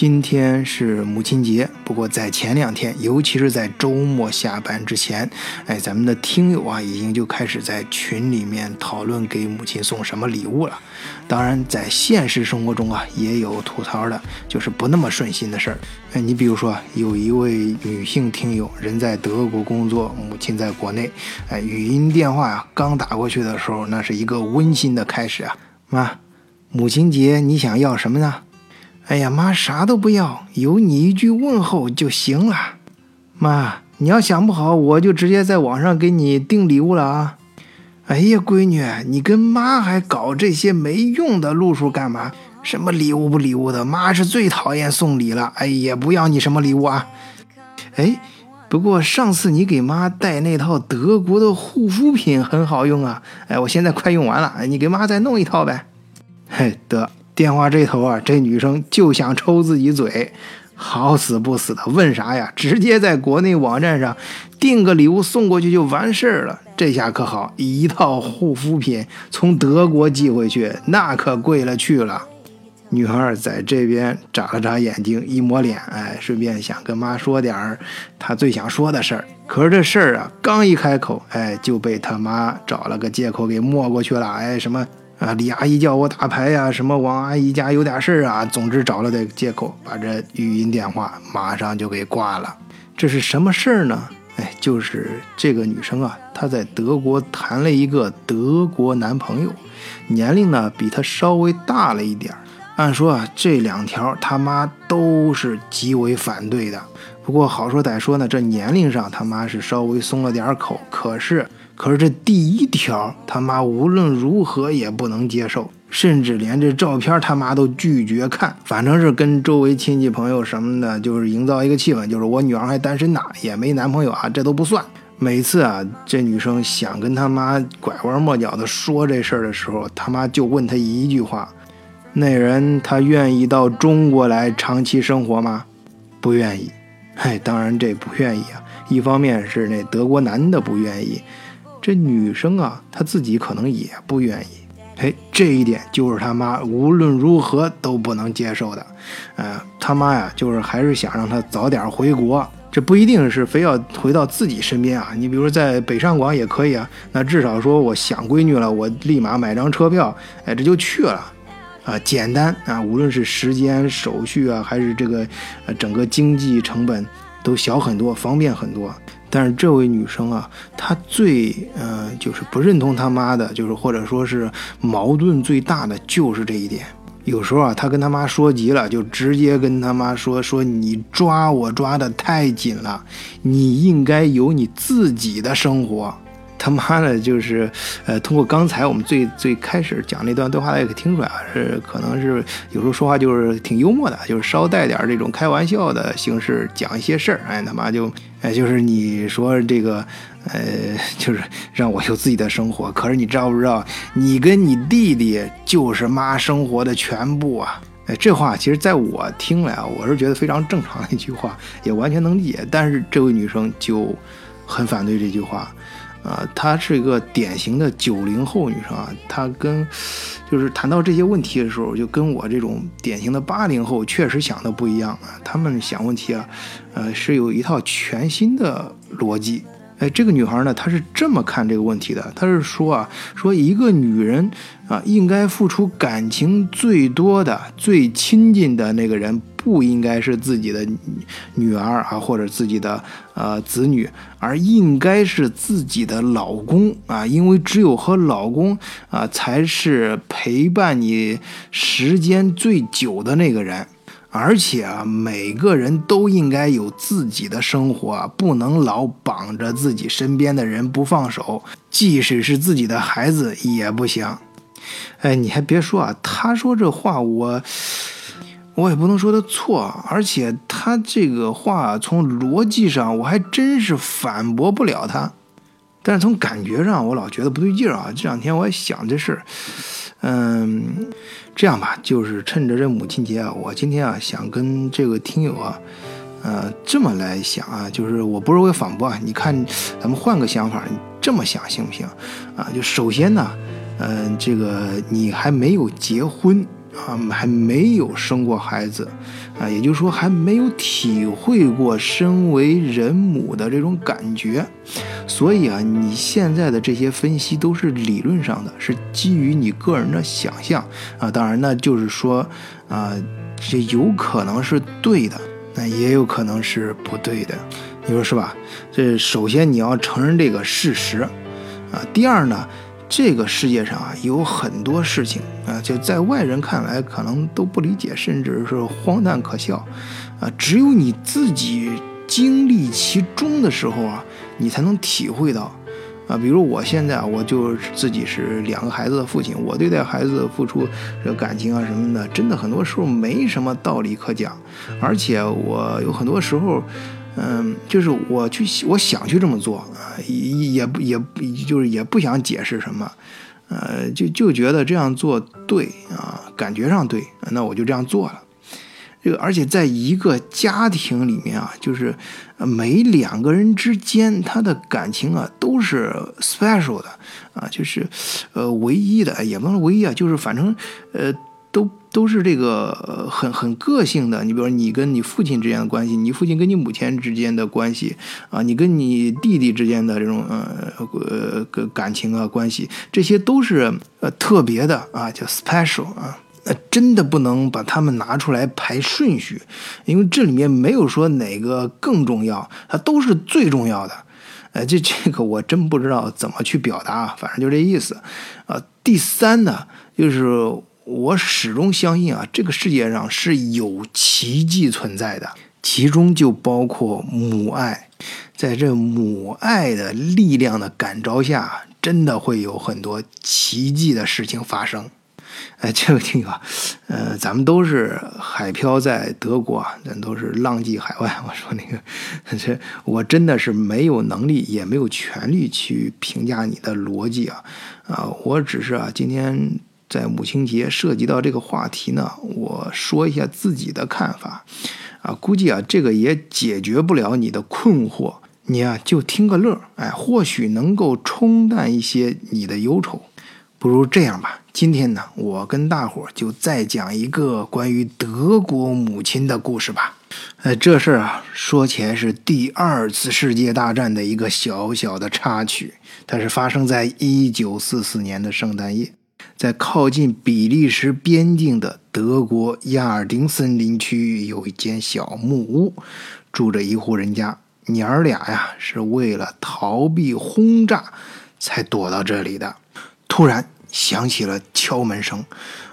今天是母亲节，不过在前两天，尤其是在周末下班之前，哎，咱们的听友啊，已经就开始在群里面讨论给母亲送什么礼物了。当然，在现实生活中啊，也有吐槽的，就是不那么顺心的事儿。哎，你比如说，有一位女性听友，人在德国工作，母亲在国内，哎，语音电话啊，刚打过去的时候，那是一个温馨的开始啊。妈，母亲节你想要什么呢？哎呀，妈啥都不要，有你一句问候就行了。妈，你要想不好，我就直接在网上给你订礼物了啊。哎呀，闺女，你跟妈还搞这些没用的路数干嘛？什么礼物不礼物的，妈是最讨厌送礼了。哎呀，不要你什么礼物啊。哎，不过上次你给妈带那套德国的护肤品很好用啊。哎，我现在快用完了，你给妈再弄一套呗。嘿，得。电话这头啊，这女生就想抽自己嘴，好死不死的问啥呀？直接在国内网站上订个礼物送过去就完事儿了。这下可好，一套护肤品从德国寄回去，那可贵了去了。女孩在这边眨了眨眼睛，一抹脸，哎，顺便想跟妈说点儿她最想说的事儿。可是这事儿啊，刚一开口，哎，就被他妈找了个借口给抹过去了。哎，什么？啊，李阿姨叫我打牌呀，什么王阿姨家有点事儿啊，总之找了点借口，把这语音电话马上就给挂了。这是什么事儿呢？哎，就是这个女生啊，她在德国谈了一个德国男朋友，年龄呢比她稍微大了一点儿。按说啊，这两条他妈都是极为反对的。不过好说歹说呢，这年龄上他妈是稍微松了点口，可是。可是这第一条，他妈无论如何也不能接受，甚至连这照片他妈都拒绝看。反正是跟周围亲戚朋友什么的，就是营造一个气氛，就是我女儿还单身呢，也没男朋友啊，这都不算。每次啊，这女生想跟他妈拐弯抹角的说这事儿的时候，他妈就问他一句话：那人他愿意到中国来长期生活吗？不愿意。嘿，当然这不愿意啊，一方面是那德国男的不愿意。这女生啊，她自己可能也不愿意，哎，这一点就是他妈无论如何都不能接受的，呃，他妈呀，就是还是想让她早点回国，这不一定是非要回到自己身边啊，你比如说在北上广也可以啊，那至少说我想闺女了，我立马买张车票，哎，这就去了，啊，简单啊，无论是时间、手续啊，还是这个呃整个经济成本都小很多，方便很多。但是这位女生啊，她最嗯就是不认同他妈的，就是或者说是矛盾最大的就是这一点。有时候啊，她跟她妈说急了，就直接跟她妈说说你抓我抓的太紧了，你应该有你自己的生活。他妈的，就是，呃，通过刚才我们最最开始讲那段对话，也可以听出来啊，是可能是有时候说话就是挺幽默的，就是稍带点这种开玩笑的形式讲一些事儿。哎，他妈就，哎，就是你说这个，呃，就是让我有自己的生活。可是你知道不知道，你跟你弟弟就是妈生活的全部啊！哎，这话其实在我听来啊，我是觉得非常正常的一句话，也完全能理解。但是这位女生就很反对这句话。啊，她是一个典型的九零后女生啊，她跟就是谈到这些问题的时候，就跟我这种典型的八零后确实想的不一样啊。他们想问题啊，呃，是有一套全新的逻辑。哎，这个女孩呢，她是这么看这个问题的，她是说啊，说一个女人啊，应该付出感情最多的、最亲近的那个人。不应该是自己的女儿啊，或者自己的呃子女，而应该是自己的老公啊，因为只有和老公啊，才是陪伴你时间最久的那个人。而且啊，每个人都应该有自己的生活啊，不能老绑着自己身边的人不放手，即使是自己的孩子也不行。哎，你还别说啊，他说这话我。我也不能说他错，而且他这个话从逻辑上我还真是反驳不了他，但是从感觉上我老觉得不对劲儿啊。这两天我也想这事儿，嗯，这样吧，就是趁着这母亲节啊，我今天啊想跟这个听友啊，呃，这么来想啊，就是我不是为反驳啊，你看咱们换个想法，这么想行不行啊？就首先呢，嗯，这个你还没有结婚。啊，还没有生过孩子，啊，也就是说还没有体会过身为人母的这种感觉，所以啊，你现在的这些分析都是理论上的，是基于你个人的想象啊。当然，那就是说啊，这有可能是对的，那也有可能是不对的，你说是吧？这首先你要承认这个事实啊，第二呢？这个世界上啊，有很多事情啊，就在外人看来可能都不理解，甚至是荒诞可笑，啊，只有你自己经历其中的时候啊，你才能体会到，啊，比如我现在啊，我就自己是两个孩子的父亲，我对待孩子付出这感情啊什么的，真的很多时候没什么道理可讲，而且我有很多时候。嗯，就是我去，我想去这么做啊，也也也就是也不想解释什么，呃，就就觉得这样做对啊，感觉上对，那我就这样做了。这个而且在一个家庭里面啊，就是每两个人之间他的感情啊都是 special 的啊，就是呃唯一的，也不能唯一啊，就是反正呃。都都是这个很很个性的，你比如说你跟你父亲之间的关系，你父亲跟你母亲之间的关系啊，你跟你弟弟之间的这种呃呃感情啊关系，这些都是呃特别的啊，叫 special 啊，那真的不能把他们拿出来排顺序，因为这里面没有说哪个更重要，它都是最重要的。呃，这这个我真不知道怎么去表达，反正就这意思啊。第三呢，就是。我始终相信啊，这个世界上是有奇迹存在的，其中就包括母爱。在这母爱的力量的感召下，真的会有很多奇迹的事情发生。哎，这个听啊，呃，咱们都是海漂在德国，咱都是浪迹海外。我说那个，这我真的是没有能力，也没有权利去评价你的逻辑啊啊！我只是啊，今天。在母亲节涉及到这个话题呢，我说一下自己的看法，啊，估计啊这个也解决不了你的困惑，你啊就听个乐，哎，或许能够冲淡一些你的忧愁。不如这样吧，今天呢，我跟大伙儿就再讲一个关于德国母亲的故事吧。哎，这事儿啊说起来是第二次世界大战的一个小小的插曲，它是发生在一九四四年的圣诞夜。在靠近比利时边境的德国亚尔丁森林区，有一间小木屋，住着一户人家。娘儿俩呀，是为了逃避轰炸才躲到这里的。突然响起了敲门声，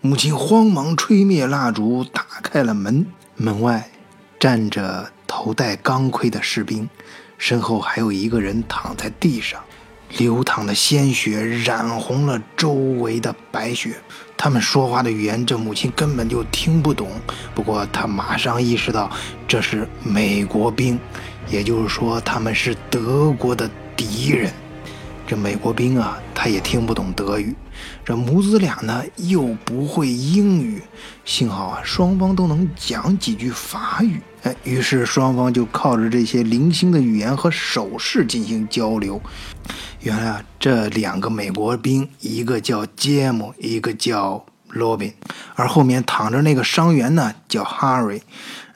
母亲慌忙吹灭蜡烛，打开了门。门外站着头戴钢盔的士兵，身后还有一个人躺在地上。流淌的鲜血染红了周围的白雪。他们说话的语言，这母亲根本就听不懂。不过她马上意识到这是美国兵，也就是说他们是德国的敌人。这美国兵啊，他也听不懂德语。这母子俩呢，又不会英语。幸好啊，双方都能讲几句法语。哎，于是双方就靠着这些零星的语言和手势进行交流。原来啊，这两个美国兵，一个叫杰姆，一个叫罗宾，而后面躺着那个伤员呢，叫哈瑞。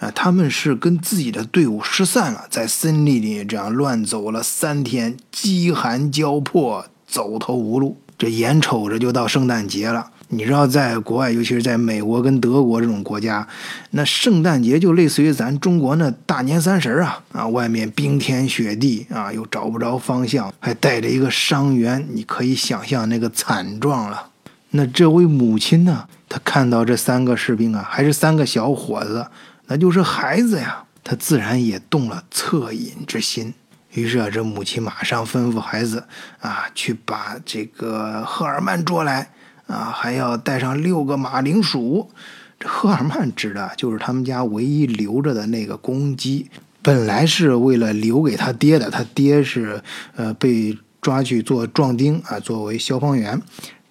啊，他们是跟自己的队伍失散了，在森林里这样乱走了三天，饥寒交迫，走投无路。这眼瞅着就到圣诞节了。你知道，在国外，尤其是在美国跟德国这种国家，那圣诞节就类似于咱中国那大年三十啊啊！外面冰天雪地啊，又找不着方向，还带着一个伤员，你可以想象那个惨状了。那这位母亲呢？她看到这三个士兵啊，还是三个小伙子，那就是孩子呀，她自然也动了恻隐之心。于是啊，这母亲马上吩咐孩子啊，去把这个赫尔曼捉来。啊，还要带上六个马铃薯。这赫尔曼指的就是他们家唯一留着的那个公鸡，本来是为了留给他爹的。他爹是呃被抓去做壮丁啊，作为消防员。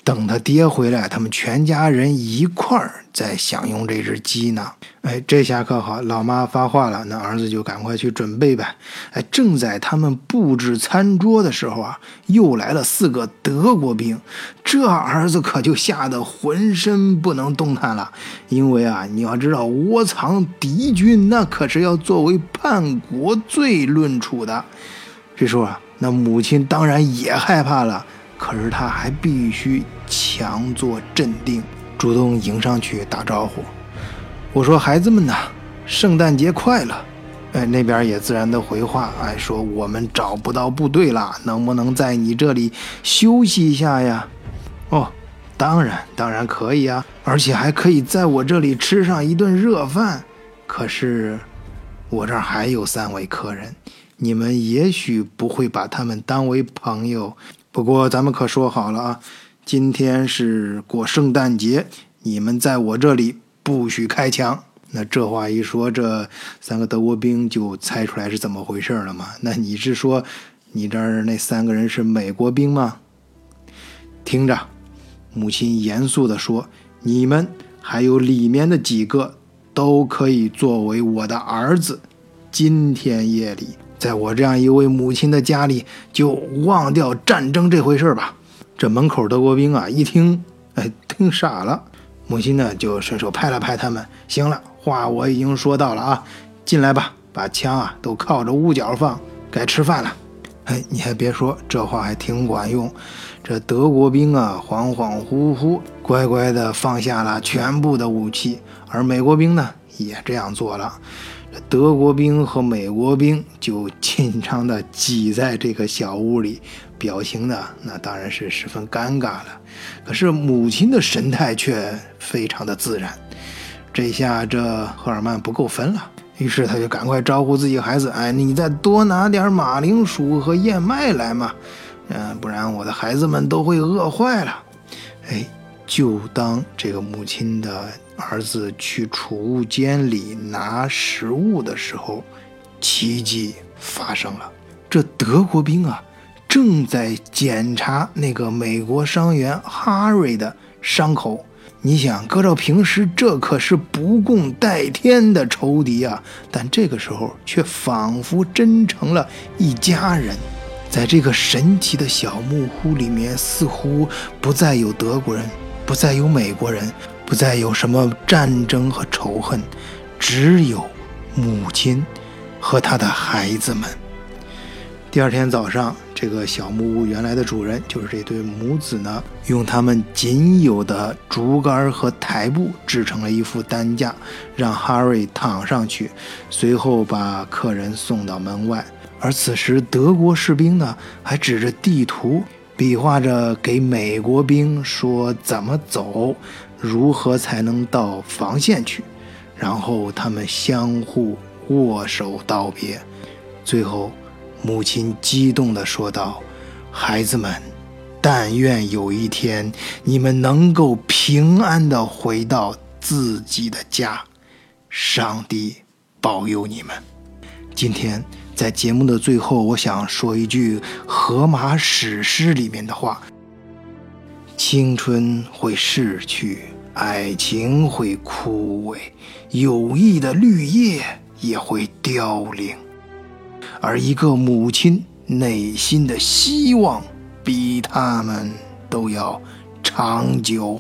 等他爹回来，他们全家人一块儿在享用这只鸡呢。哎，这下可好，老妈发话了，那儿子就赶快去准备呗。哎，正在他们布置餐桌的时候啊，又来了四个德国兵，这儿子可就吓得浑身不能动弹了。因为啊，你要知道，窝藏敌军那可是要作为叛国罪论处的。这时候啊，那母亲当然也害怕了。可是他还必须强作镇定，主动迎上去打招呼。我说：“孩子们呐，圣诞节快乐！”哎，那边也自然的回话：“哎，说我们找不到部队了，能不能在你这里休息一下呀？”哦，当然，当然可以啊，而且还可以在我这里吃上一顿热饭。可是我这儿还有三位客人，你们也许不会把他们当为朋友。不过咱们可说好了啊，今天是过圣诞节，你们在我这里不许开枪。那这话一说，这三个德国兵就猜出来是怎么回事了吗？那你是说，你这儿那三个人是美国兵吗？听着，母亲严肃地说：“你们还有里面的几个都可以作为我的儿子。今天夜里。”在我这样一位母亲的家里，就忘掉战争这回事吧。这门口德国兵啊，一听，哎，听傻了。母亲呢，就顺手拍了拍他们。行了，话我已经说到了啊，进来吧，把枪啊都靠着屋角放，该吃饭了。哎，你还别说，这话还挺管用。这德国兵啊，恍恍惚惚，乖乖的放下了全部的武器，而美国兵呢，也这样做了。德国兵和美国兵就紧张地挤在这个小屋里，表情呢，那当然是十分尴尬了。可是母亲的神态却非常的自然。这下这赫尔曼不够分了，于是他就赶快招呼自己孩子：“哎，你再多拿点马铃薯和燕麦来嘛，嗯，不然我的孩子们都会饿坏了。”哎，就当这个母亲的。儿子去储物间里拿食物的时候，奇迹发生了。这德国兵啊，正在检查那个美国伤员哈瑞的伤口。你想，搁照平时，这可是不共戴天的仇敌啊！但这个时候，却仿佛真成了一家人。在这个神奇的小木屋里面，似乎不再有德国人，不再有美国人。不再有什么战争和仇恨，只有母亲和他的孩子们。第二天早上，这个小木屋原来的主人，就是这对母子呢，用他们仅有的竹竿和台布制成了一副担架，让哈瑞躺上去，随后把客人送到门外。而此时，德国士兵呢，还指着地图，比划着给美国兵说怎么走。如何才能到防线去？然后他们相互握手道别。最后，母亲激动地说道：“孩子们，但愿有一天你们能够平安地回到自己的家，上帝保佑你们。”今天在节目的最后，我想说一句《荷马史诗》里面的话：“青春会逝去。”爱情会枯萎，友谊的绿叶也会凋零，而一个母亲内心的希望比他们都要长久。